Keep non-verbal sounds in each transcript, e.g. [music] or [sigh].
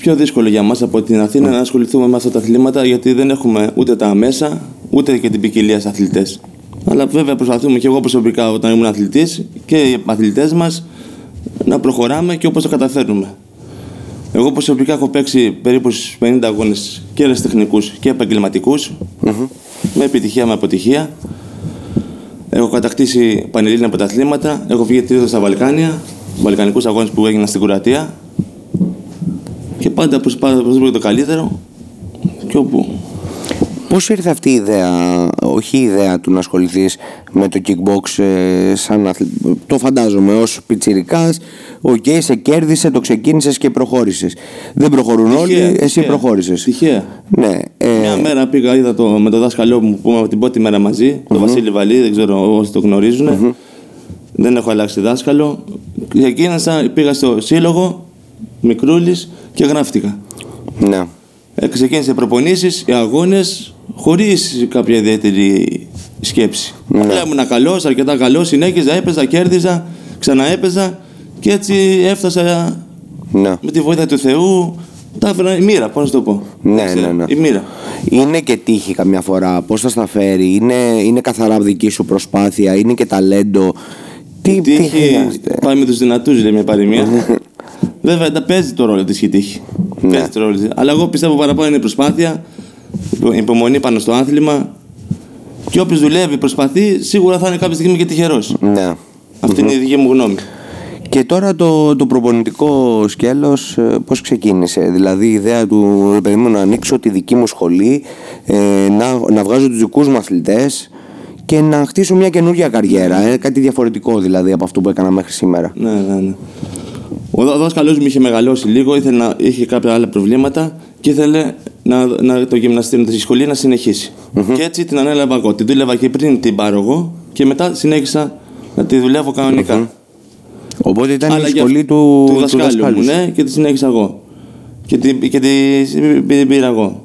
πιο δύσκολο για μας από την Αθήνα να ασχοληθούμε με αυτά τα αθλήματα γιατί δεν έχουμε ούτε τα μέσα ούτε και την ποικιλία σε αθλητές. Αλλά βέβαια προσπαθούμε και εγώ προσωπικά όταν ήμουν αθλητής και οι αθλητές μας να προχωράμε και όπως το καταφέρνουμε. Εγώ προσωπικά έχω παίξει περίπου στους 50 αγώνες και τεχνικούς και επαγγελματικους με επιτυχία με αποτυχία. Έχω κατακτήσει πανελλήνια πρωταθλήματα, έχω βγει τρίτος στα Βαλκάνια, βαλκανικούς αγώνες που έγιναν στην Κροατία και πάντα προσπαθούμε το καλύτερο και όπου Πώς ήρθε αυτή η ιδέα, όχι η ιδέα του να ασχοληθείς με το kickbox ε, σαν αθλη... Το φαντάζομαι ως πιτσιρικάς, OK, okay, σε κέρδισε, το ξεκίνησες και προχώρησες. Δεν προχωρούν όλοι, εσύ τυχαία, προχώρησες. Τυχαία. Ναι, ε... Μια μέρα πήγα, είδα το, με το δάσκαλό μου που την πρώτη μέρα μαζί, mm-hmm. τον Βασίλη Βαλή, δεν ξέρω όσοι το γνωρίζουν. Mm-hmm. Δεν έχω αλλάξει δάσκαλο. Ξεκίνησα, πήγα στο σύλλογο, μικρούλης και γράφτηκα. Ναι. Ε, ξεκίνησε προπονήσεις, οι αγώνες, χωρίς κάποια ιδιαίτερη σκέψη. Ναι. Απλά ήμουν καλός, αρκετά καλός, συνέχιζα, έπαιζα, κέρδιζα, ξαναέπαιζα και έτσι έφτασα ναι. με τη βοήθεια του Θεού. Τα έφερα η μοίρα, πώς να το πω. Ναι, ναι, ναι. Η μοίρα. Είναι και τύχη καμιά φορά. Πώς θα στα φέρει, είναι, είναι καθαρά δική σου προσπάθεια, είναι και ταλέντο. Τι τύχη. Πάει με τους δυνατούς, λέει μια παροιμία. [laughs] Βέβαια, τα παίζει το ρόλο της η τύχη. Ναι. Παίζει το ρόλο Αλλά εγώ πιστεύω παραπάνω είναι προσπάθεια υπομονή πάνω στο άθλημα. Και όποιος δουλεύει, προσπαθεί, σίγουρα θα είναι κάποια στιγμή και τυχερός. Ναι. Αυτή είναι η δική μου γνώμη. Και τώρα το, το προπονητικό σκέλος ε, πώς ξεκίνησε, δηλαδή η ιδέα του παιδί μου να ανοίξω τη δική μου σχολή, ε, να, να βγάζω τους δικούς μου αθλητές και να χτίσω μια καινούργια καριέρα, ε, κάτι διαφορετικό δηλαδή από αυτό που έκανα μέχρι σήμερα. Ναι, ναι, ναι. Ο δάσκαλός μου είχε μεγαλώσει λίγο, ήθελε να, είχε κάποια άλλα προβλήματα και ήθελε να, να το γυμναστήριο της σχολή να συνεχισει Και έτσι την ανέλαβα εγώ. Τη δούλευα και πριν την πάρω εγώ και μετά συνέχισα να τη δουλεύω Οπότε ήταν η σχολή του, του, δασκάλου, μου, ναι, και τη συνέχισα εγώ. Και την και τη, πήρα εγώ.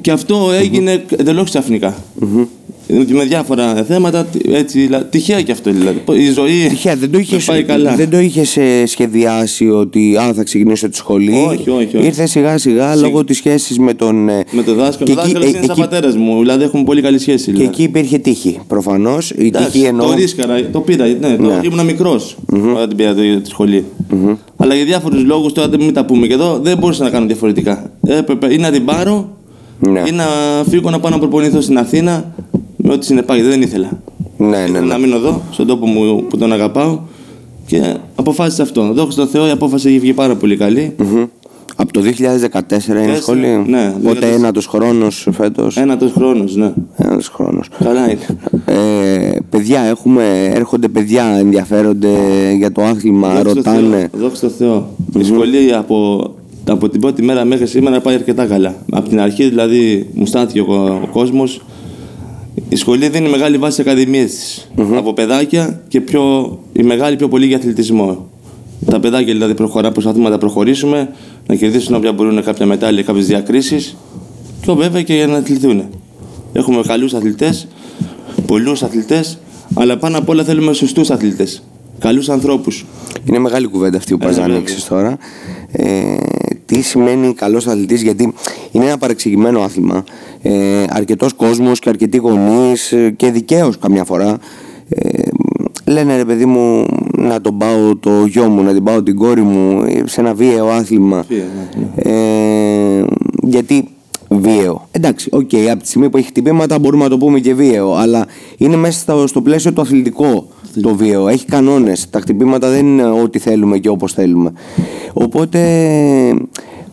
Και αυτό έγινε εντελώς ξαφνικά με διάφορα θέματα. Έτσι, τυχαία και αυτό δηλαδή. Η ζωή τυχαία, δεν το είχες, πάει καλά. Δεν το είχε ε, σχεδιάσει ότι α, θα ξεκινήσω τη σχολή. Όχι, όχι. όχι. Ήρθε σιγά σιγά Σι... λόγω της σχέσης με τον. Ε, με τον δάσκαλο. Ο δάσκαλος είναι σαν πατέρας μου. Δηλαδή έχουμε πολύ καλή σχέση. Δηλαδή. Και εκεί υπήρχε τύχη. Προφανώς. Η τύχη εννοώ. Το ρίσκαρα, το πήρα. Ναι, ναι. Το, ήμουν μικρός mm-hmm. όταν την πήρα τη σχολή. Mm-hmm. Αλλά για διάφορους λόγους τώρα δεν μην τα πούμε και εδώ δεν μπορούσα να κάνω διαφορετικά. Έπρεπε ή να την πάρω ναι. ή να φύγω να πάω να προπονηθώ στην Αθήνα με ό,τι συνεπάγεται. Δεν ήθελα. Ναι, ναι, ναι. Να μείνω εδώ, στον τόπο μου που τον αγαπάω και αποφάσισα αυτό. Δόξα τω Θεώ, η απόφαση έχει βγει πάρα πολύ καλή. Mm-hmm. Από το 2014 είναι σχολείο. Ναι, Οπότε ένατος χρόνος φέτος. Ένατος χρόνος, ναι. Ένατος χρόνος. Καλά είναι. Ε, παιδιά, έχουμε, έρχονται παιδιά, ενδιαφέρονται για το άθλημα, δόξα ρωτάνε. Δόξα τω Θεώ. Mm-hmm. Η σχολή από, από την πρώτη μέρα μέχρι σήμερα πάει αρκετά καλά. Από την αρχή δηλαδή μου στάθηκε ο, ο κόσμος η σχολή δίνει μεγάλη βάση στι ακαδημίες της. Από παιδάκια και πιο, η μεγάλη πιο πολύ για αθλητισμό. Τα παιδάκια δηλαδή προχωρά, προσπαθούμε να τα προχωρήσουμε, να κερδίσουν όποια μπορούν κάποια μετάλλια, κάποιες διακρίσεις. Και βέβαια και για να αθληθούν. Έχουμε καλούς αθλητές, πολλούς αθλητές, αλλά πάνω απ' όλα θέλουμε σωστούς αθλητές. Καλούς ανθρώπους. Είναι μεγάλη κουβέντα αυτή που ε, πας να ανοίξεις τώρα. Ε, τι σημαίνει καλός αθλητής, γιατί είναι ένα παρεξηγημένο άθλημα. Ε, Αρκετός κόσμος και αρκετοί γονείς ε, και δικαίως καμιά φορά ε, λένε ρε παιδί μου να τον πάω το γιο μου, να την πάω την κόρη μου σε ένα βίαιο άθλημα. Ναι, ναι. Ε, γιατί βίαιο. Εντάξει, OK, okay, από τη στιγμή που έχει χτυπήματα μπορούμε να το πούμε και βίαιο, αλλά είναι μέσα στο, στο πλαίσιο το αθλητικό το βίαιο. Έχει κανόνες. Τα χτυπήματα δεν είναι ό,τι θέλουμε και όπως θέλουμε. Οπότε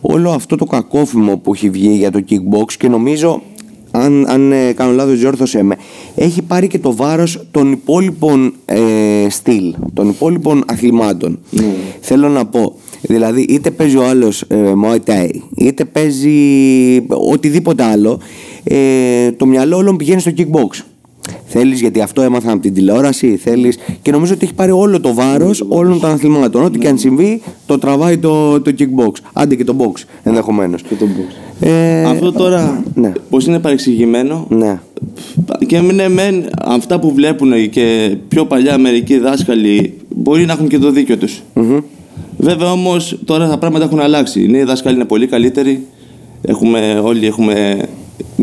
όλο αυτό το κακόφημο που έχει βγει για το kickbox και νομίζω αν, αν ε, κάνω λάθος διόρθωσέ με έχει πάρει και το βάρος των υπόλοιπων ε, στυλ των υπόλοιπων αθλημάτων mm. θέλω να πω δηλαδή είτε παίζει ο άλλος ε, Muay Thai είτε παίζει οτιδήποτε άλλο ε, το μυαλό όλων πηγαίνει στο kickbox Θέλεις γιατί αυτό έμαθα από την τηλεόραση, θέλεις. Και νομίζω ότι έχει πάρει όλο το βάρος όλων των αθλημάτων. Ό,τι και αν συμβεί, το τραβάει το, το kickbox. Άντε και το box ενδεχομένως. Ε, αυτό τώρα ναι. πώς είναι παρεξηγημένο; Ναι. Και ναι, μεν αυτά που βλέπουν και πιο παλιά μερικοί δάσκαλοι μπορεί να έχουν και το δίκιο τους. Βέβαια όμως τώρα τα πράγματα έχουν αλλάξει. Οι νέοι δάσκαλοι είναι πολύ καλύτεροι. Έχουμε, όλοι έχουμε,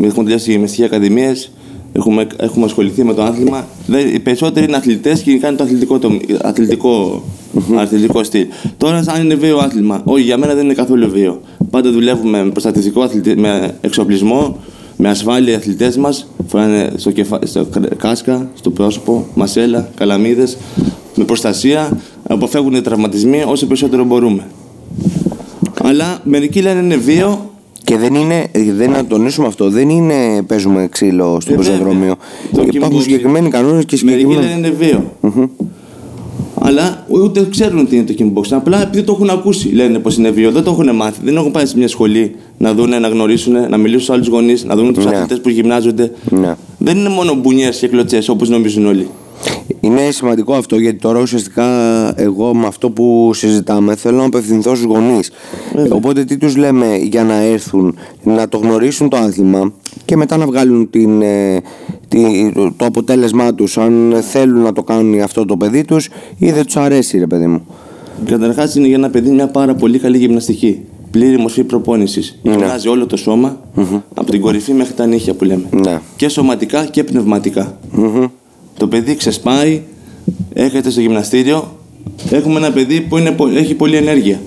έχουμε τελειώσει γυμναστικέ ακαδημίες. Έχουμε, έχουμε ασχοληθεί με το άθλημα. Οι περισσότεροι είναι αθλητές και κάνουν το αθλητικό, το, αθλητικό, αθλητικό στυλ. Τώρα, αν είναι βίαιο άθλημα, όχι για μένα δεν είναι καθόλου βίαιο. Πάντα δουλεύουμε με προστατευτικό αθλητι... με εξοπλισμό, με ασφάλεια οι αθλητές μας. Φοράνε στο, κεφα... στο κάσκα, στο πρόσωπο, μασέλα, καλαμίδες, με προστασία. Αποφεύγουν οι τραυματισμοί όσο περισσότερο μπορούμε. Αλλά μερικοί λένε είναι βίαιο, και δεν είναι, δεν να τονίσουμε αυτό, δεν είναι παίζουμε ξύλο στο ε, πεζοδρόμιο. Υπάρχουν συγκεκριμένοι κανόνες και συγκεκριμένοι. Μερικοί λένε είναι βίο. Αλλά ούτε ξέρουν τι είναι το kickboxing. Απλά επειδή το έχουν ακούσει, λένε πως είναι βίο. Δεν το έχουν μάθει. Δεν έχουν πάει σε μια σχολή να δουν, να γνωρίσουν, να μιλήσουν στους άλλους γονείς, να δουν τους ναι. αθλητές που γυμνάζονται. Ναι. Δεν είναι μόνο μπουνιές και κλωτσέ όπως νομίζουν όλοι. Είναι σημαντικό αυτό γιατί τώρα ουσιαστικά εγώ με αυτό που συζητάμε θέλω να απευθυνθώ στους γονείς. Οπότε τι τους λέμε για να έρθουν να το γνωρίσουν το άθλημα και μετά να βγάλουν την, ε, το αποτέλεσμά τους αν θέλουν να το κάνουν αυτό το παιδί τους ή δεν τους αρέσει ρε παιδί μου. Καταρχάς είναι για ένα παιδί μια πάρα πολύ καλή γυμναστική. Πλήρη μορφή προπόνησης. Ναι. Γυμνάζει όλο το σωμα από την κορυφή μέχρι τα νύχια που λέμε. Ναι. Και σωματικά και πνευματικα το παιδί ξεσπάει, έρχεται στο γυμναστήριο. Έχουμε ένα παιδί που είναι, έχει πολλή ενέργεια.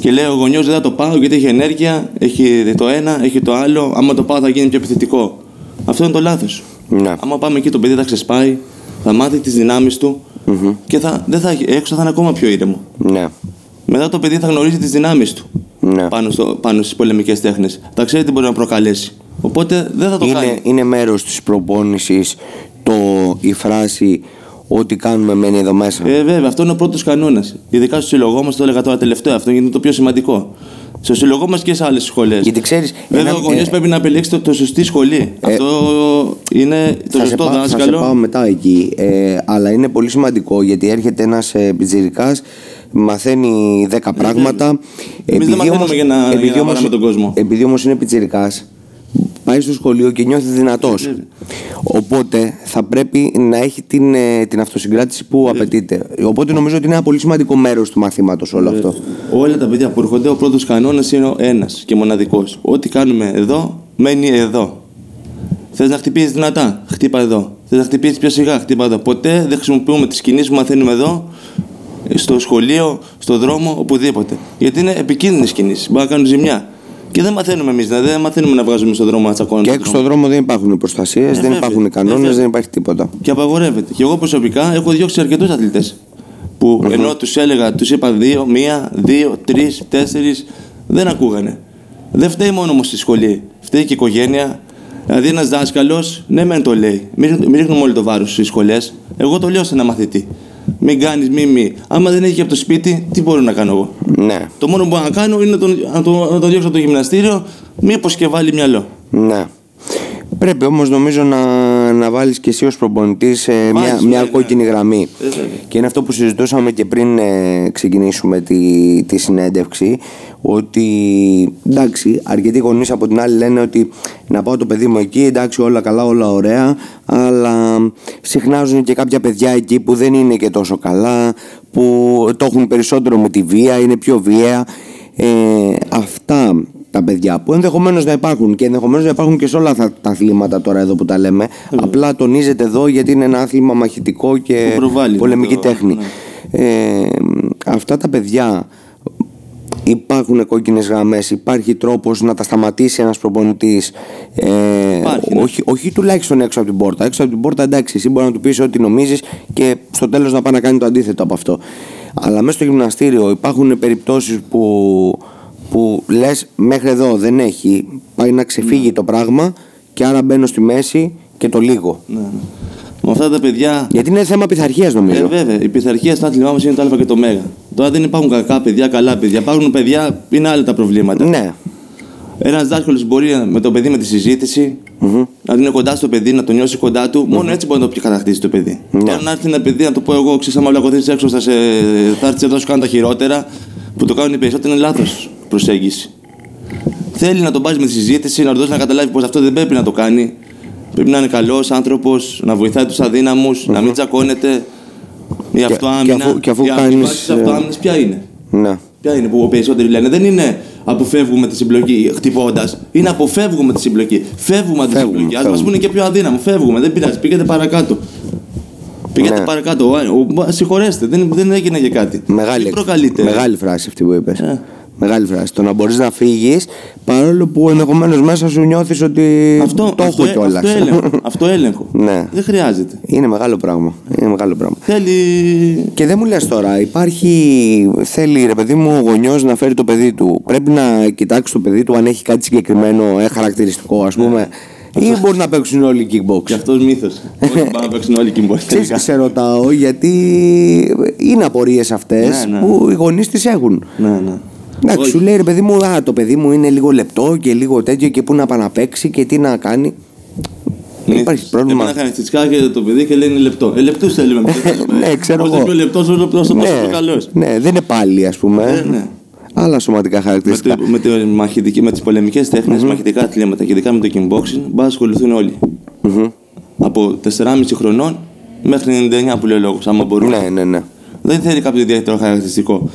Και λέει ο γονιός δεν θα το πάω γιατί έχει ενέργεια, έχει το ένα, έχει το άλλο. Άμα το πάω θα γίνει πιο επιθετικό. Αυτό είναι το λάθος. Ναι. Άμα πάμε εκεί, το παιδί θα ξεσπάει, θα μάθει τις δυνάμεις του mm-hmm. και θα, δεν θα, έξω θα είναι ακόμα πιο ήρεμο. Ναι. Μετά το παιδί θα γνωρίζει τις δυνάμεις του ναι. πάνω, στο, πάνω στις πολεμικές τέχνες. Θα ξέρει τι μπορεί να προκαλέσει. Οπότε δεν θα το είναι, κάνει. Είναι μέρος της προπόνησης το, η φράση Ό,τι κάνουμε μένει εδώ μέσα. Ε, βέβαια, αυτό είναι ο πρώτος κανόνας. Ειδικά στο σύλλογό μας, το έλεγα τώρα τελευταίο, αυτό είναι το πιο σημαντικό. Στο σύλλογό μας και σε άλλες σχολές. Γιατί ξέρεις. Βέβαια, ο γονιός ε, πρέπει να επιλέξει το, το σωστή σχολή. Ε, αυτό είναι το σωστό θα δάσκαλο. Θα σε πάω μετά εκεί. Ε, αλλά είναι πολύ σημαντικό γιατί έρχεται ένας ε, πιτσυρικά, μαθαίνει 10 ε, πράγματα. Εμείς δεν μαθαίνουμε για να, επειδή για να τον κόσμο. Επειδή όμως είναι πιτσυρικά, πάει στο σχολείο και νιώθεις δυνατός. Οπότε θα πρέπει να έχει την, ε, την αυτοσυγκράτηση που απαιτείται. Οπότε νομίζω ότι είναι ένα πολύ σημαντικό μέρος του μαθήματος όλο αυτό. Όλα τα παιδιά που έρχονται, ο πρώτος κανόνας είναι ένας και μοναδικός. Ό,τι κάνουμε εδώ, μένει εδώ. Θες να χτυπήσεις δυνατά, χτύπα εδώ. Θες να χτυπήσεις πιο σιγά, χτύπα εδώ. Ποτέ δεν χρησιμοποιούμε τις κινήσεις που μαθαίνουμε εδώ, στο σχολείο, στο δρόμο, οπουδήποτε. Γιατί είναι επικίνδυνες κινήσεις. Μπορεί να κάνουν ζημιά. Και δεν μαθαίνουμε εμείς, δηλαδή δεν μαθαίνουμε να βγάζουμε στον δρόμο να τσακώνουμε. Και έξω στον δρόμο δεν υπάρχουν προστασίες, ε, δεν υπάρχουν κανόνες, δεν υπάρχει τίποτα. Και απαγορεύεται. Και εγώ προσωπικά έχω διώξει αρκετούς αθλητές. Που mm-hmm. ενώ τους έλεγα, τους είπα δύο, μία, δύο, τρεις, τέσσερις, δεν ακούγανε. Δεν φταίει μόνο όμως στη σχολή. Φταίει και η οικογένεια. Δηλαδή ένας δάσκαλος, ναι, μεν το λέει. Μην, μην ρίχνουμε όλο το βάρος στις σχολές. Εγώ το λέω σε ένα μαθητή μην κάνεις μη Άμα δεν έχει από το σπίτι, τι μπορώ να κάνω εγώ; Ναι. Το μόνο που μπορώ να κάνω είναι να τον, να τον, να τον διώξω από το γυμναστήριο, μήπω και βάλει μυαλό. Ναι. Πρέπει όμως νομίζω να, να βάλεις και εσύ ως προπονητής ε, μια, μια ναι, κόκκινη ναι. γραμμή. Ε, και είναι αυτό που συζητούσαμε και πριν ε, ξεκινήσουμε τη, τη συνέντευξη. Ότι εντάξει, αρκετοί γονείς από την άλλη λένε ότι να πάω το παιδί μου εκεί, εντάξει, όλα καλά, όλα ωραία. Αλλά συχνάζουν και κάποια παιδιά εκεί που δεν είναι και τόσο καλά, που το έχουν περισσότερο με τη βία, είναι πιο βία. Ε, αυτά τα παιδιά που ενδεχομένως να υπάρχουν και ενδεχομένως να υπάρχουν και σε όλα τα, τα αθλήματα τώρα εδώ που τα λέμε. Απλά τονίζεται εδώ γιατί είναι ένα άθλημα μαχητικό και πολεμική τέχνη. Ναι. Ε, αυτά τα παιδιά υπάρχουν κόκκινες γραμμές, υπάρχει τρόπος να τα σταματήσει ένας προπονητής. Ε, ναι. όχι, όχι τουλάχιστον έξω από την πόρτα. Έξω από την πόρτα εντάξει, εσύ μπορεί να του πεις ό,τι νομίζεις και στο τέλος να πάει να κάνει το αντίθετο από αυτό. Αλλά μέσα στο γυμναστήριο υπάρχουν περιπτώσεις που που λες μέχρι εδώ δεν έχει πάει να ξεφύγει ναι. το πράγμα και άρα μπαίνω στη μέση και το λίγο. Ναι. Με αυτά τα παιδιά. Γιατί είναι θέμα πειθαρχίας νομίζω. Ε, βέβαια. Η πειθαρχία στα άθλημά μας είναι το Α και το Μέγα. Τώρα δεν υπάρχουν κακά παιδιά, καλά παιδιά. Υπάρχουν παιδιά, είναι άλλα τα προβλήματα. Ναι. Ένας δάσκαλος μπορεί με το παιδί με τη συζήτηση mm-hmm. να είναι κοντά στο παιδί, να το νιώσει κοντά του. Mm-hmm. Μόνο έτσι μπορεί να το κατακτήσει το παιδί. Ναι. Τώρα να έρθει ένα παιδί να το πω εγώ, ξέρεις, άμα έξω, θα, σε, θα έρθεις εδώ σου κάνω τα χειρότερα. Που το κάνουν οι περισσότεροι είναι λάθος προσέγγιση. Θέλει να τον πάρει με τη συζήτηση, να του δώσει να καταλάβει πως αυτό δεν πρέπει να το κάνει. Πρέπει να είναι καλός άνθρωπος, να βοηθάει τους αδύναμους, να μην τσακώνεται. Η αυτοάμυνα. Και αφού, και αφού η κάνεις, αυτοάμυνας ποια είναι; Ναι. Ποια είναι που περισσότεροι λένε; Δεν είναι αποφεύγουμε τη συμπλοκή χτυπώντας. Είναι αποφεύγουμε τη συμπλοκή. Φεύγουμε από τη Φεύγουμε, συμπλοκή. Α μα φεύγουμε. πούνε και πιο αδύναμο. Φεύγουμε. Δεν πειράζει. Πήγαινε παρακάτω. Πήγαινε Ναι. παρακάτω. Ο- ο- Συγχωρέστε. Δεν, δεν έγινε για κάτι. Μεγάλη, Τι προκαλείται. μεγάλη φράση αυτή που είπες. Ε. Μεγάλη φράση. Το να μπορείς να φύγεις παρόλο που ενδεχομένως μέσα σου νιώθεις ότι Αυτό, το αυτό, έχω κιόλας. αυτό έλεγχο. [laughs] αυτό έλεγχο. Ναι. Δεν χρειάζεται. Είναι μεγάλο πράγμα. Είναι μεγάλο πράγμα. Θέλει. Και δεν μου λες τώρα, υπάρχει, θέλει ρε παιδί μου ο γονιός να φέρει το παιδί του. Πρέπει να κοιτάξει το παιδί του αν έχει κάτι συγκεκριμένο, ε, χαρακτηριστικό ας πούμε. Ή μπορεί να παίξουν όλοι Γι' kickbox. αυτό μύθος. Όχι πάνε να παίξουν όλοι κυμπόρ. Ξέρεις, σε ρωτάω γιατί είναι απορίες αυτές Ναι, ναι. που οι γονείς τις έχουν. Ναι, ναι. Εντάξει, Όχι. σου λέει ρε παιδί μου, α, το παιδί μου είναι λίγο λεπτό και λίγο τέτοιο και πού να πάει να παίξει και τι να κάνει. Δεν υπάρχει πρόβλημα. Εμένα χαρακτηριστικά έρχεται το παιδί και λέει είναι λεπτό. Ε, λεπτούς θέλουμε. Ναι, ξέρω Όσο εγώ. πιο λεπτός, όσο πιο όσο πιο καλός. ναι, δεν είναι πάλι ας πούμε. Ναι, ναι. Άλλα σωματικά Με, χαρακτηριστικά. το, με, τη μαχητική, με τις πολεμικές τέχνες, μαχητικά αθλήματα και ειδικά με το kickboxing, μπορεί να ασχοληθούν όλοι. Μμμ. Από 4,5 χρονών μέχρι 99 που λέει ο λόγος, άμα μπορούν. Ναι, ναι, ναι. Δεν θέλει κάποιο ιδιαίτερο χαρακτηριστικό.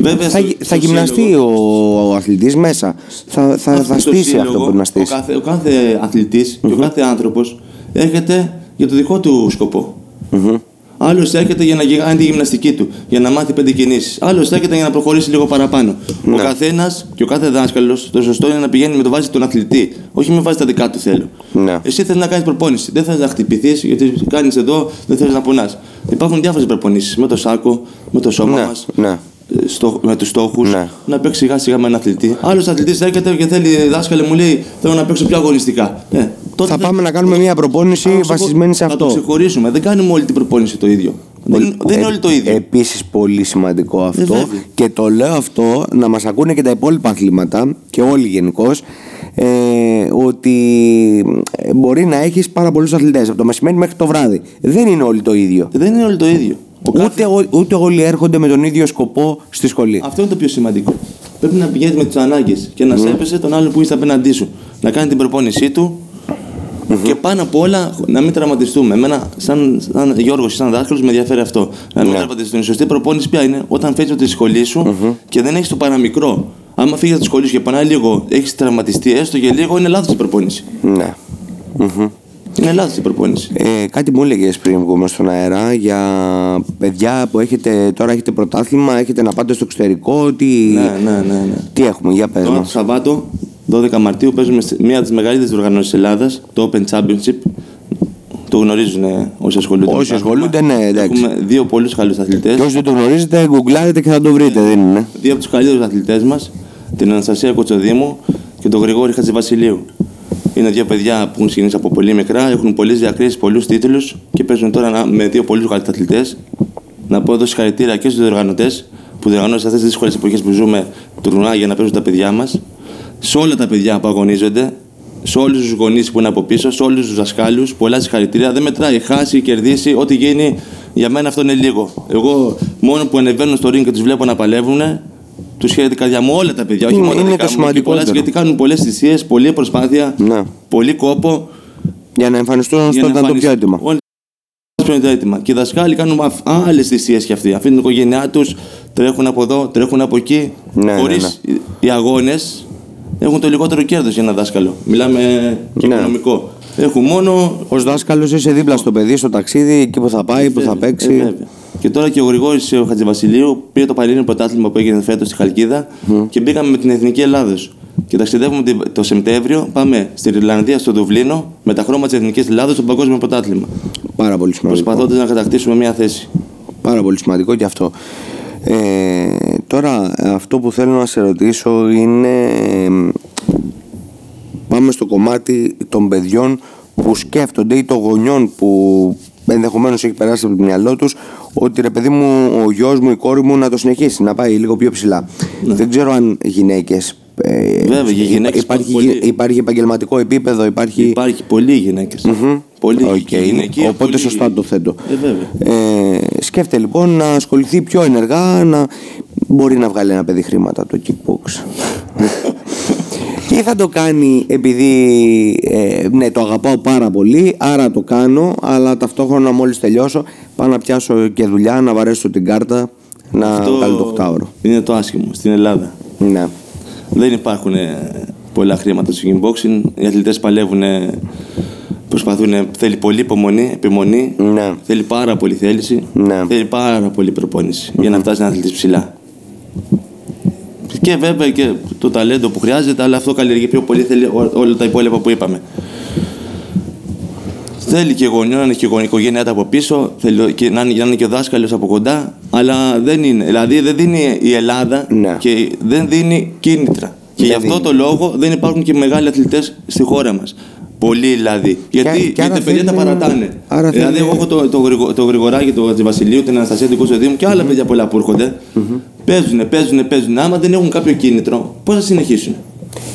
Βέβαια, Θα, στο- γι- στο θα γυμναστεί σύλλογο- ο, ο αθλητής μέσα. Θα, θα, θα στο στήσει σύλλογο, αυτό που μπορεί να Ο στήσει. κάθε, ο κάθε αθλητής και ο κάθε άνθρωπος έρχεται για το δικό του σκοπό. Μμμ. Άλλο έρχεται για να γι- κάνει τη γυμναστική του, για να μάθει πέντε κινήσεις. Άλλο έρχεται για να προχωρήσει λίγο παραπάνω. Ο Ναι. καθένας και ο κάθε δάσκαλος, το σωστό είναι να πηγαίνει με το βάση τον αθλητή, όχι με βάση τα δικά του θέλω. Ναι. Εσύ θέλει να κάνεις προπόνηση. Δεν θέλει να χτυπηθείς, γιατί κάνεις εδώ, δεν θέλει να πονάς. Υπάρχουν διάφορες προπονήσεις με το σάκο, με το σώμα Ναι, μας. Ναι. Στο, με τους στόχους, Ναι. να παίξει σιγά σιγά με έναν αθλητή. Άλλος αθλητής έρχεται και θέλει, δάσκαλε μου λέει, θέλω να παίξω πιο αγωνιστικά. Ε, τότε Θα δεν- πάμε να κάνουμε μια προπόνηση θα το ξεχω- βασισμένη σε Θα το αυτό. ξεχωρίσουμε. Δεν κάνουμε όλη την προπόνηση το ίδιο. Δεν, δεν είναι όλοι το ίδιο. Επίσης πολύ σημαντικό αυτό βέβαια. και το λέω αυτό να μας ακούνε και τα υπόλοιπα αθλήματα και όλοι γενικώς. Ε, ότι ε, μπορεί να έχεις πάρα πολλούς αθλητές από το μεσημέρι μέχρι το βράδυ. Δεν είναι όλοι το ίδιο. δεν είναι όλοι το ίδιο. Ο κάθε- Ούτε, ο- ούτε όλοι έρχονται με τον ίδιο σκοπό στη σχολή. Αυτό είναι το πιο σημαντικό. Πρέπει να πηγαίνεις με τις ανάγκες και Ναι. να σέβεσαι τον άλλο που είσαι απέναντί σου. Να κάνει την προπόνησή του και πάνω απ' όλα να μην τραυματιστούμε. Εμένα, σαν, σαν Γιώργος, σαν δάσκαλος, με ενδιαφέρει αυτό. Να μην Ναι. τραυματιστούμε. Η σωστή προπόνηση ποια είναι όταν φεύγει από τη σχολή σου και δεν έχεις το παραμικρό. Άμα φύγεις από τη σχολή σου και πονάει λίγο, έχεις τραυματιστεί έστω και λίγο, είναι λάθος η προπόνηση. Ναι. Μμμ. Είναι λάθο η προπόνηση. Ε, κάτι μου έλεγες πριν βγούμε στον αέρα για παιδιά που έχετε, τώρα έχετε πρωτάθλημα, έχετε να πάτε στο εξωτερικό. Τι, Ναι, ναι, ναι. ναι. τι έχουμε, για πες Τώρα το μας. Σαββάτο, 12 Μαρτίου, παίζουμε σε μία από τις μεγαλύτερες οργανώσεις Ελλάδας, το Open Championship. Το γνωρίζουν ε, όσοι ασχολούνται. με Όσοι το άθλημα. ασχολούνται, ναι, εντάξει. Έχουμε δύο πολύ καλούς αθλητές. Και όσοι δεν το γνωρίζετε, γκουγκλάρετε και θα το βρείτε, δεν είναι; Δύο από τους καλύτερους αθλητές μας, την Αναστασία Κοτσοδήμου και τον Γρηγόρη Χατζηβασιλείου. Είναι δύο παιδιά που έχουν ξεκινήσει από πολύ μικρά, έχουν πολλές διακρίσεις, πολλούς τίτλους και παίζουν τώρα να- με δύο πολύ καλού αθλητέ. Να πω εδώ συγχαρητήρια και στους διοργανωτές που διοργανώνουν σε αυτές τις δύσκολες εποχές που ζούμε τουρνουά για να παίζουν τα παιδιά μας. Σε όλα τα παιδιά που αγωνίζονται, σε όλους τους γονείς που είναι από πίσω, σε όλους τους δασκάλους, πολλά συγχαρητήρια. Δεν μετράει, χάσει, κερδίσει, ό,τι γίνει. Για μένα αυτό είναι λίγο. Εγώ μόνο που ανεβαίνω στο ring και τους βλέπω να παλεύουν, του χαίρεται η καρδιά μου όλα τα παιδιά. Όχι Είναι- μόνο τα είναι δικά το μου, και πολλά, σημαντικότερο. γιατί κάνουν πολλές θυσίες, πολλή προσπάθεια, Ναι. πολύ κόπο. Για να εμφανιστούν για στο να ήταν το πιο εμφανιστούν. έτοιμα. Όλοι πιο είναι έτοιμα. Και οι δασκάλοι κάνουν άλλες θυσίες κι αυτοί. Αφήνουν την οικογένειά τους, τρέχουν από εδώ, τρέχουν από εκεί. Ναι, Χωρίς ναι, οι αγώνες έχουν το λιγότερο κέρδος για ένα δάσκαλο. Μιλάμε και Ναι. οικονομικό. Έχουν μόνο. Ω δάσκαλος είσαι δίπλα στο παιδί, στο ταξίδι, εκεί που θα πάει, που θα Βέβαια, παίξει. Ε, βέβαια. και τώρα και ο Γρηγόρης ο Χατζηβασιλείου πήρε το Πανελλήνιο Πρωτάθλημα που έγινε φέτος στη Χαλκίδα και μπήκαμε με την Εθνική Ελλάδος. Και ταξιδεύουμε την- το Σεπτέμβριο, πάμε στην Ιρλανδία, στο Δουβλίνο, με τα χρώματα της Εθνικής Ελλάδος στο Παγκόσμιο Πρωτάθλημα. Πάρα πολύ σημαντικό. Προσπαθώντας να κατακτήσουμε μια θέση. Πάρα πολύ σημαντικό και αυτό. Ε, τώρα αυτό που θέλω να σε ρωτήσω είναι εμ, πάμε στο κομμάτι των παιδιών που σκέφτονται ή των γονιών που ενδεχομένως έχει περάσει από το μυαλό τους ότι ρε παιδί μου ο γιος μου η κόρη μου να το συνεχίσει να πάει λίγο πιο ψηλά δεν ξέρω αν γυναίκες ε, Βέβαια, για γυναίκες υπάρχει, πολύ. υπάρχει επαγγελματικό επίπεδο υπάρχει, Υπάρχει πολλοί γυναίκες. Πολύ Οκ. και γυναικεία, Οπότε πολύ- σωστά το θέτω. Ε, βέβαια. Ε, σκέφτε λοιπόν να ασχοληθεί πιο ενεργά, να μπορεί να βγάλει ένα παιδί χρήματα το kickbox. [laughs] Ή θα το κάνει επειδή ε, ναι, το αγαπάω πάρα πολύ, άρα το κάνω, αλλά ταυτόχρονα μόλις τελειώσω πάω να πιάσω και δουλειά, να βαρέσω την κάρτα να Αυτό βγάλει το οκτάωρο. Είναι το άσχημο στην Ελλάδα. Ναι. Δεν υπάρχουν ε, πολλά χρήματα στο kickboxing. Οι αθλητές παλεύουν, ε, προσπαθούν. Θέλει πολύ υπομονή, επιμονή. Ναι. Θέλει πάρα πολύ θέληση. Ναι. Θέλει πάρα πολύ προπόνηση για να φτάσει ένα αθλητής ψηλά. Και βέβαια και το ταλέντο που χρειάζεται, αλλά αυτό καλλιεργεί πιο πολύ. Θέλει ό- όλα τα υπόλοιπα που είπαμε. Θέλει και γονιό να είναι και η οικογένειά του από πίσω, θέλει και να είναι, να είναι και ο δάσκαλος από κοντά, αλλά δεν είναι. Δηλαδή δεν δίνει η Ελλάδα Ναι. και δεν δίνει κίνητρα. Και γι' Δεν αυτό δίνει. το λόγο δεν υπάρχουν και μεγάλοι αθλητές στη χώρα μας. Πολλοί δηλαδή. Γιατί, και γιατί άρα τα παιδιά τα θέλει- παρατάνε. άρα δηλαδή, θέλει- εγώ έχω το, το, Γρηγο- το Γρηγοράκη, το Βασιλείου, την Αναστασία του Κωνσταντίνου και άλλα παιδιά πολλά που έρχονται. Παίζουν, παίζουν, παίζουν. Άμα δεν έχουν κάποιο κίνητρο, πώς θα συνεχίσουν;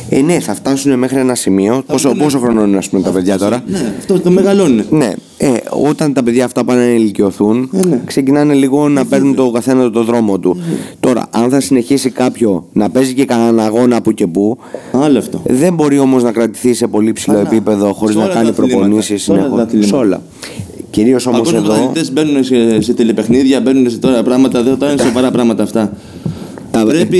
Ε, ναι, θα φτάσουν μέχρι ένα σημείο. Πόσο, πούνε- πόσο χρονών είναι, ας πούμε, τα παιδιά τώρα; Ναι, αυτό το μεγαλώνουν. Ναι, ε, όταν τα παιδιά αυτά πάνε να ηλικιωθούν, Ε, ναι. ξεκινάνε λίγο να παίρνουν το καθένα το δρόμο του. Τώρα, αν θα συνεχίσει κάποιο να παίζει και κανέναν αγώνα που και που, Άλλο αυτό. δεν μπορεί όμως να κρατηθεί σε πολύ ψηλό Καλά. επίπεδο χωρίς Σε να όλα κάνει τα αθλήματα. προπονήσεις Σε όλα τα συνεχώς. αθλήματα. Σε όλα. Κυρίως όμως Ακόμα εδώ. οι αθλητέ μπαίνουν σε, σε τηλεπαιχνίδια, μπαίνουν σε τώρα πράγματα, δεν τώρα είναι σοβαρά πράγματα αυτά. Τα- Πρέπει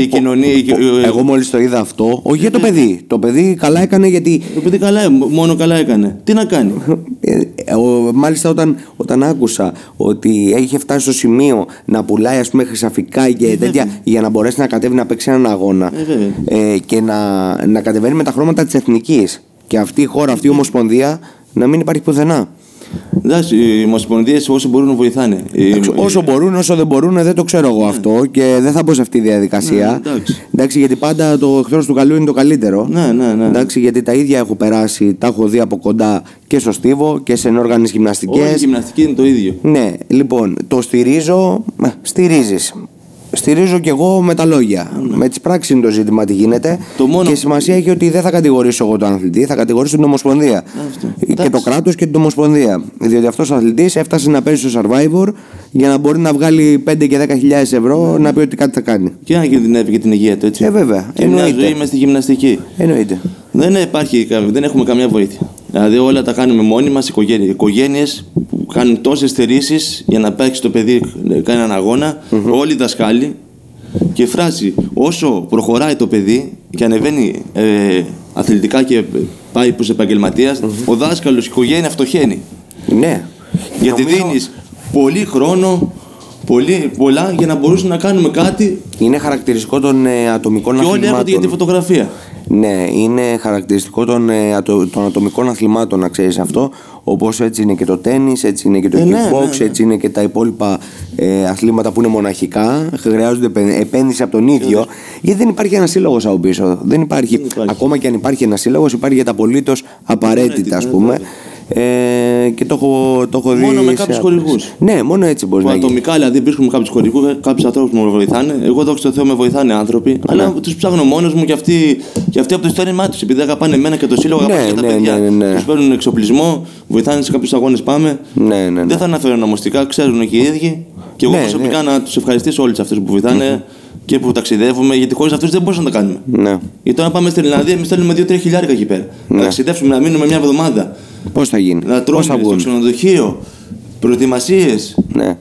η κοινωνία. η- Εγώ μόλις το είδα αυτό, όχι για το Ναι. παιδί. Το παιδί καλά έκανε γιατί. Το παιδί καλά, ε, μόνο καλά έκανε. Τι να κάνει; ε, ε, ο- μάλιστα όταν, όταν άκουσα ότι είχε φτάσει στο σημείο να πουλάει ας πούμε χρυσαφικά και τέτοια για να μπορέσει να κατέβει να παίξει έναν αγώνα Ε, βέβαια. ε, και να, να κατεβαίνει με τα χρώματα της εθνικής και αυτή η χώρα, αυτή η ομοσπονδία να μην υπάρχει πουθενά. Εντάξει, οι ομοσπονδίε όσο μπορούν βοηθάνε. Οι- Εντάξει, Όσο μπορούν, όσο δεν μπορούν, δεν το ξέρω εγώ αυτό και δεν θα μπω σε αυτή τη διαδικασία. Ναι, εντάξει. εντάξει, γιατί πάντα το εχθρός του καλού είναι το καλύτερο. Ναι, ναι, ναι. Εντάξει, γιατί τα ίδια έχω περάσει, τα έχω δει από κοντά και στο στίβο και σε ενόργανες Όλη η γυμναστικέ. γυμναστική είναι το ίδιο. Ναι, λοιπόν, το στηρίζω. Στηρίζεις. Στηρίζω κι εγώ με τα λόγια. Με τις πράξεις είναι το ζήτημα τι γίνεται. Ναι. Το μόνο- Και σημασία έχει ότι δεν θα κατηγορήσω εγώ τον αθλητή, θα κατηγορήσω την Ομοσπονδία. Αυτό. Και το Εντάξει. κράτος και την Ομοσπονδία. Διότι αυτός ο αθλητής έφτασε να παίζει στο survivor για να μπορεί να βγάλει 5 και 10 χιλιάδες ευρώ να πει ότι κάτι θα κάνει. Και να κινδυνεύει και την υγεία του, έτσι. Ε, βέβαια. Και μια Εννοείται. ζωή μες στη γυμναστική. Εννοείται. Δεν, υπάρχει, κα- δεν έχουμε καμιά βοήθεια. Δηλαδή όλα τα κάνουμε μόνοι μας, οικογένειες. Οικογένειες που κάνουν τόσες στερήσει για να παίξει το παιδί, ε, κάνει έναν αγώνα, όλοι οι δασκάλοι. Και φράση, όσο προχωράει το παιδί και ανεβαίνει ε, αθλητικά και πάει προς επαγγελματίας, ο δάσκαλος, η οικογένεια φτωχαίνει. Ναι. Γιατί Νομίζω- δίνεις πολύ χρόνο, πολύ, πολλά για να μπορούσαμε να κάνουμε κάτι Είναι χαρακτηριστικό των ε, ατομικών και όλοι έρχονται αθλημάτων. για τη φωτογραφία. Ναι, είναι χαρακτηριστικό των, ε, ατο- των ατομικών αθλημάτων, να ξέρεις αυτό. Όπως έτσι είναι και το τέννη, έτσι είναι και το Ε, ναι, kickbox, ναι, ναι. έτσι είναι και τα υπόλοιπα ε, αθλήματα που είναι μοναχικά. Χρειάζονται επέ- επένδυση από τον ίδιο. Γιατί δεν υπάρχει ένας σύλλογος από πίσω. Δεν υπάρχει. υπάρχει. Ακόμα και αν υπάρχει ένας σύλλογος, υπάρχει για τα απολύτως απαραίτητα, ας ναι, πούμε. Ε, και το έχω, το έχω δει. Μόνο με σε κάποιους άπειρες. χορηγούς. Ναι, μόνο έτσι μπορεί Που να γίνει. ατομικά δηλαδή βρίσκουμε κάποιους χωρικού, κάποιους ανθρώπους που με βοηθάνε. Εγώ δόξα τω Θεώ με βοηθάνε άνθρωποι, Ναι. αλλά τους ψάχνω μόνος μου και αυτοί, και αυτοί από το ιστορήμά τους. Επειδή αγαπάνε εμένα και το σύλλογο, Ναι, αγαπάνε και τα ναι, παιδιά. ναι, ναι, ναι. Τους παίρνουν εξοπλισμό, βοηθάνε σε κάποιους αγώνες πάμε. Ναι, ναι, ναι. Δεν θα αναφέρω νομοστικά, ξέρουν και οι ίδιοι. Και εγώ Ναι, προσωπικά να τους ευχαριστήσω όλους αυτούς που βοηθάνε και που ταξιδεύουμε, γιατί χωρίς αυτούς δεν μπορούσαμε να τα κάνουμε. Ναι. Γιατί τώρα πάμε στην Ιρλανδία, εμείς θέλουμε 2-3 χιλιάρικα εκεί πέρα. Ναι. Να ταξιδεύσουμε, να μείνουμε μια εβδομάδα. Πώς θα γίνει, Να πώς τρώμε θα στο βγουν. ξενοδοχείο, προετοιμασίες. Ναι.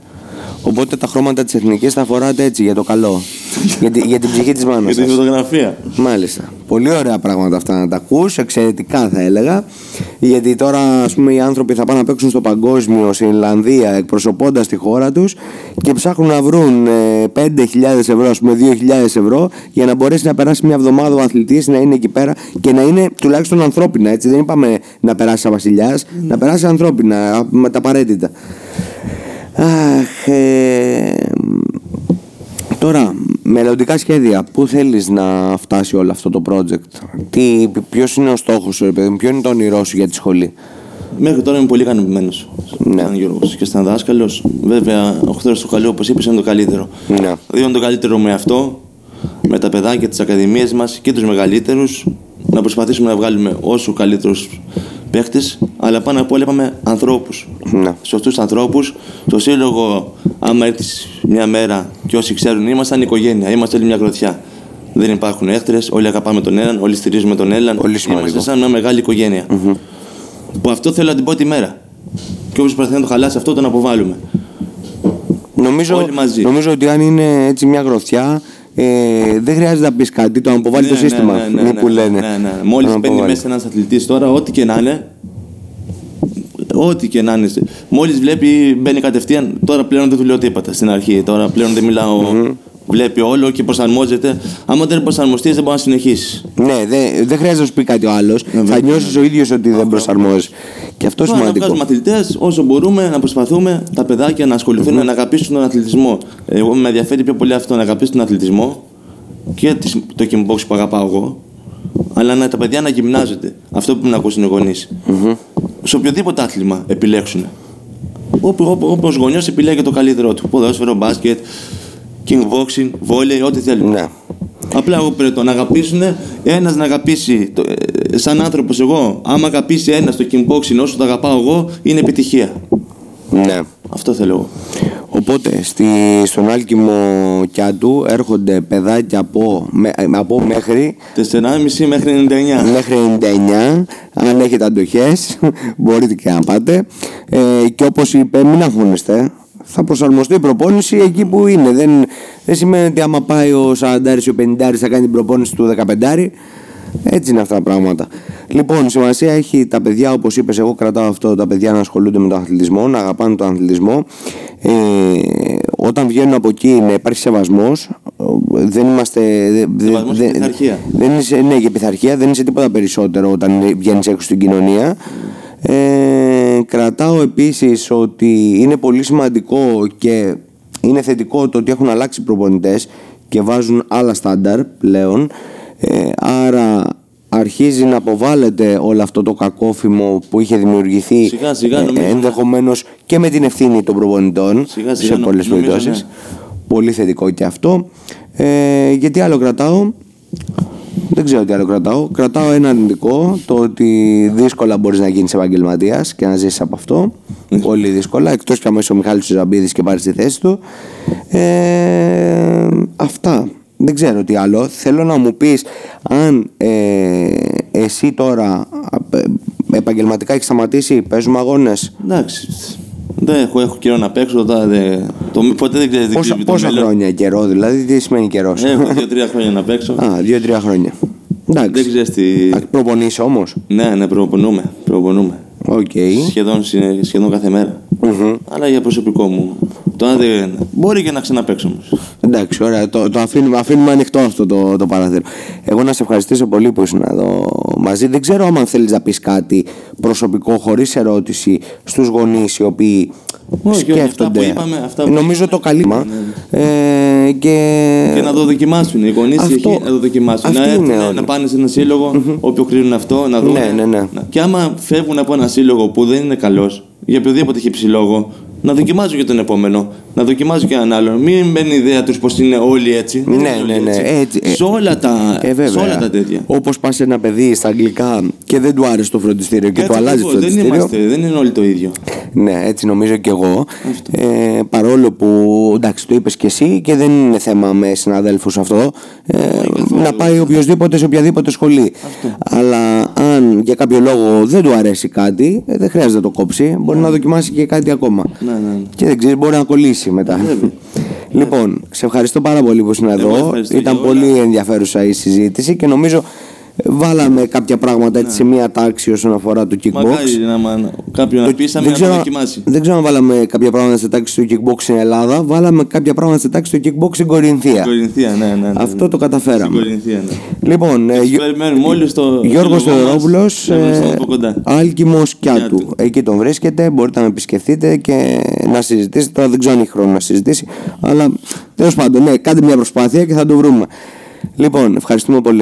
Οπότε τα χρώματα της εθνικής θα φοράτε έτσι για το καλό. [laughs] για, τη- για την ψυχή της μάνας Για την φωτογραφία. Μάλιστα. Πολύ ωραία πράγματα αυτά να τα ακούς, εξαιρετικά θα έλεγα. Γιατί τώρα ας πούμε οι άνθρωποι θα πάνε να παίξουν στο παγκόσμιο στην Ιρλανδία εκπροσωπώντας τη χώρα τους και ψάχνουν να βρουν ε, 5.000 ευρώ, ας πούμε 2.000 ευρώ για να μπορέσει να περάσει μια εβδομάδα ο αθλητής να είναι εκεί πέρα και να είναι τουλάχιστον ανθρώπινα έτσι. Δεν είπαμε να περάσει σαν βασιλιάς, να περάσει ανθρώπινα με τα απαραίτητα. Αχ, ε, Τώρα, μελλοντικά σχέδια, πού θέλεις να φτάσει όλο αυτό το project, τι, ποιος είναι ο στόχος σου, ρε παιδί μου, ποιο είναι το όνειρό σου για τη σχολή; Μέχρι τώρα είμαι πολύ ικανοποιημένος. Ναι. Σαν Γιώργος και σαν δάσκαλος. Βέβαια, ο χθρό του καλού, όπως είπες, είναι το καλύτερο. Ναι. Δίνω το καλύτερο με αυτό, με τα παιδάκια τη ακαδημία μας και τους μεγαλύτερους, να προσπαθήσουμε να βγάλουμε όσο καλύτερου παίχτες, αλλά πάνω απ' όλα είπαμε ανθρώπους. Ναι. Σωστούς ανθρώπους. Στο σύλλογο, άμα έρθει μια μέρα και όσοι ξέρουν, ήμασταν οικογένεια, είμαστε όλοι μια γροθιά. Δεν υπάρχουν έχτρες, όλοι αγαπάμε τον έναν, όλοι στηρίζουμε τον έναν. Πολύ σημαντικό. Είμαστε σαν μια μεγάλη οικογένεια. Που αυτό θέλω να την πω τη μέρα. Και όποιο προσπαθεί να το χαλάσει αυτό, τον αποβάλλουμε. Νομίζω, Όλοι μαζί. νομίζω ότι αν είναι έτσι μια γροθιά, ε, δεν χρειάζεται να πεις κάτι, το αποβάλει το σύστημα. Ναι, ναι, ναι, που ναι, λένε. Ναι, ναι. Μόλις Το μπαίνει αποβάλει. μέσα ένας αθλητής τώρα, ό,τι και να είναι. Ό,τι και να είναι. Μόλις βλέπει, μπαίνει κατευθείαν. Τώρα πλέον δεν του λέω τίποτα στην αρχή. Τώρα πλέον δεν μιλάω. Βλέπει όλο και προσαρμόζεται. Άμα δεν προσαρμοστείς, δεν μπορείς να συνεχίσεις. Ναι, δεν δεν χρειάζεται να σου πει κάτι ο άλλος. θα νιώσεις ο ίδιος ότι δεν προσαρμόζει. Και αυτό Τώρα να σημαντικό. βγάζουμε αθλητές όσο μπορούμε να προσπαθούμε τα παιδάκια να ασχοληθούν, να αγαπήσουν τον αθλητισμό. Εγώ με ενδιαφέρει πιο πολύ αυτό, να αγαπήσουν τον αθλητισμό και τις- το kickbox που αγαπάω εγώ, αλλά να τα παιδιά να γυμνάζονται. Αυτό που πρέπει να ακούσουν οι γονείς. Σε οποιοδήποτε άθλημα επιλέξουν. Όπως γονιός επιλέγει το καλύτερό του. Ποδόσφαιρο, μπάσκετ, kickboxing, βόλεϊ, ό,τι θέλει. Ναι. Απλά εγώ πρέπει να αγαπήσουν, ένας να αγαπήσει, το, ε, σαν άνθρωπος εγώ, άμα αγαπήσει ένα το kickboxing όσο το αγαπάω εγώ, είναι επιτυχία. ναι. Αυτό θέλω εγώ. Οπότε στη, στον Άλκημο Κιάτου έρχονται παιδάκια από, με- από μέχρι 4,5 μέχρι 99. μέχρι 99 αν έχετε αντοχές [laughs] μπορείτε και να πάτε ε, και όπως είπε μην αγχώνεστε θα προσαρμοστεί η προπόνηση εκεί που είναι δεν, δεν σημαίνει ότι άμα πάει ο 40 ή ο 50 θα κάνει την προπόνηση του 15 έτσι είναι αυτά τα πράγματα. Λοιπόν, σημασία έχει τα παιδιά, όπως είπες, εγώ κρατάω αυτό, τα παιδιά να ασχολούνται με τον αθλητισμό, να αγαπάνε τον αθλητισμό. Ε, όταν βγαίνουν από εκεί να υπάρχει σεβασμός. Δεν είμαστε. δε- δε- Σεβασμός και δε- πειθαρχία. δεν είσαι, ναι, και πειθαρχία δεν είσαι τίποτα περισσότερο όταν βγαίνεις έξω στην κοινωνία. Ε, κρατάω επίσης ότι είναι πολύ σημαντικό και είναι θετικό το ότι έχουν αλλάξει οι προπονητές και βάζουν άλλα στάνταρ πλέον. Ε, άρα αρχίζει να αποβάλλεται όλο αυτό το κακόφημο που είχε δημιουργηθεί Σιγά, σιγά, ε, νομίζω, ενδεχομένως και με την ευθύνη των προπονητών Σιγά, σιγά, σε νο- πολλές νομίζω, περιπτώσεις. ναι. Πολύ θετικό και αυτό. Ε, γιατί άλλο κρατάω; Δεν ξέρω τι άλλο κρατάω. Κρατάω ένα αρνητικό, το ότι δύσκολα μπορείς να γίνεις επαγγελματίας και να ζήσεις από αυτό. Πολύ δύσκολα. Εκτός κι αν είσαι ο Μιχάλης Ζαμπίδη και πάρεις τη θέση του. Ε, αυτά. Δεν ξέρω τι άλλο. Θέλω να μου πεις αν ε, εσύ τώρα ε, επαγγελματικά έχεις σταματήσει, παίζουμε αγώνες. Εντάξει. Δεν έχω, έχω καιρό να παίξω. Τώρα, δεν- το, ποτέ δεν ξέρεις τι Πόσα, κρύβει το πόσα μέλλον. χρόνια καιρό, δηλαδή τι σημαίνει καιρό; Έχω δύο-τρία χρόνια να παίξω. Α, δύο-τρία χρόνια. δεν Εντάξει. ξέρεις τι. Προπονείς όμως; Ναι, ναι, προπονούμε. προπονούμε. Οκ. Σχεδόν, συνε- σχεδόν κάθε μέρα. Μμμ. Αλλά για προσωπικό μου. Τώρα δεν. Μπορεί και να ξαναπαίξω όμως. Εντάξει, ωραία. Το, το αφήνουμε, αφήνουμε ανοιχτό αυτό το, το παράθυρο. Εγώ να σε ευχαριστήσω πολύ που ήσουν εδώ μαζί. Δεν ξέρω αν θέλεις να πεις κάτι προσωπικό χωρίς ερώτηση στους γονείς οι οποίοι Όχι, όχι, αυτά σκέφτονται. που είπαμε, αυτά που Νομίζω το καλύψαμε. Ε, και... Και να το δοκιμάσουν. Οι γονείς Αυτό- να το δοκιμάσουν. αυτή Να, έρθουν, είναι όλη. να πάνε σε ένα σύλλογο, όποιο κρίνουν αυτό, να δουν. Ναι, ναι, ναι. Και άμα φεύγουν από ένα σύλλογο που δεν είναι καλός, για οποιοδήποτε έχει ψηλόγο, να δοκιμάζουν και τον επόμενο. Να δοκιμάζουν και έναν άλλον. Μην μπαίνει η ιδέα τους πως είναι όλοι έτσι. Δεν Ναι, είναι όλοι ναι, ναι, έτσι. Σε όλα τα, Ε, βέβαια. σε όλα τα τέτοια. Όπως πας σε ένα παιδί στα αγγλικά και δεν του άρεσε το φροντιστήριο και Έτσι το αλλάζει το ακριβώς, δεν, φροντιστήριο. είμαστε, δεν είναι όλοι το ίδιο. Ναι, έτσι νομίζω και εγώ. Ε, παρόλο που εντάξει, το είπες και εσύ και δεν είναι θέμα με συναδέλφους αυτό. Ε, να πάει οποιοδήποτε σε οποιαδήποτε σχολή. Αλλά αν για κάποιο λόγο δεν του αρέσει κάτι, ε, δεν χρειάζεται να το κόψει. Μπορεί να δοκιμάσει και κάτι ακόμα. Ναι, ναι, ναι. Και δεν ξέρεις, μπορεί να κολλήσει μετά. λοιπόν, σε ευχαριστώ πάρα πολύ που ήσουν εδώ. ευχαριστώ Ήταν Γιώργο. πολύ ενδιαφέρουσα η συζήτηση και νομίζω ε, βάλαμε κάποια πράγματα έτσι σε μία τάξη όσον αφορά το kickbox. Μακάρι να μα, κάποιον να Το- πείσαμε δεν, να το ξέρω, δοκιμάσει. δεν ξέρω αν βάλαμε κάποια πράγματα σε τάξη στο kickbox στην Ελλάδα. Βάλαμε κάποια πράγματα σε τάξη στο kickbox στην Κορινθία. Κορινθία, ναι, ναι, ναι. Αυτό το καταφέραμε. Στην Κορινθία, ναι. Λοιπόν, ε, Γιώ- Περιμένουμε όλοι στο. Γιώργος στο λόγο μας, Θεοδωρόπουλος, να βρεθούμε ε, από κοντά. Άλκημος Κιάτου. Κιάτου. Εκεί τον βρίσκεται, μπορείτε να με επισκεφτείτε και να συζητήσετε. Τώρα δεν ξέρω αν έχει χρόνο να συζητήσει, αλλά τέλος πάντων, ναι, κάντε μια προσπάθεια και θα το βρούμε. Λοιπόν, ευχαριστούμε πολύ.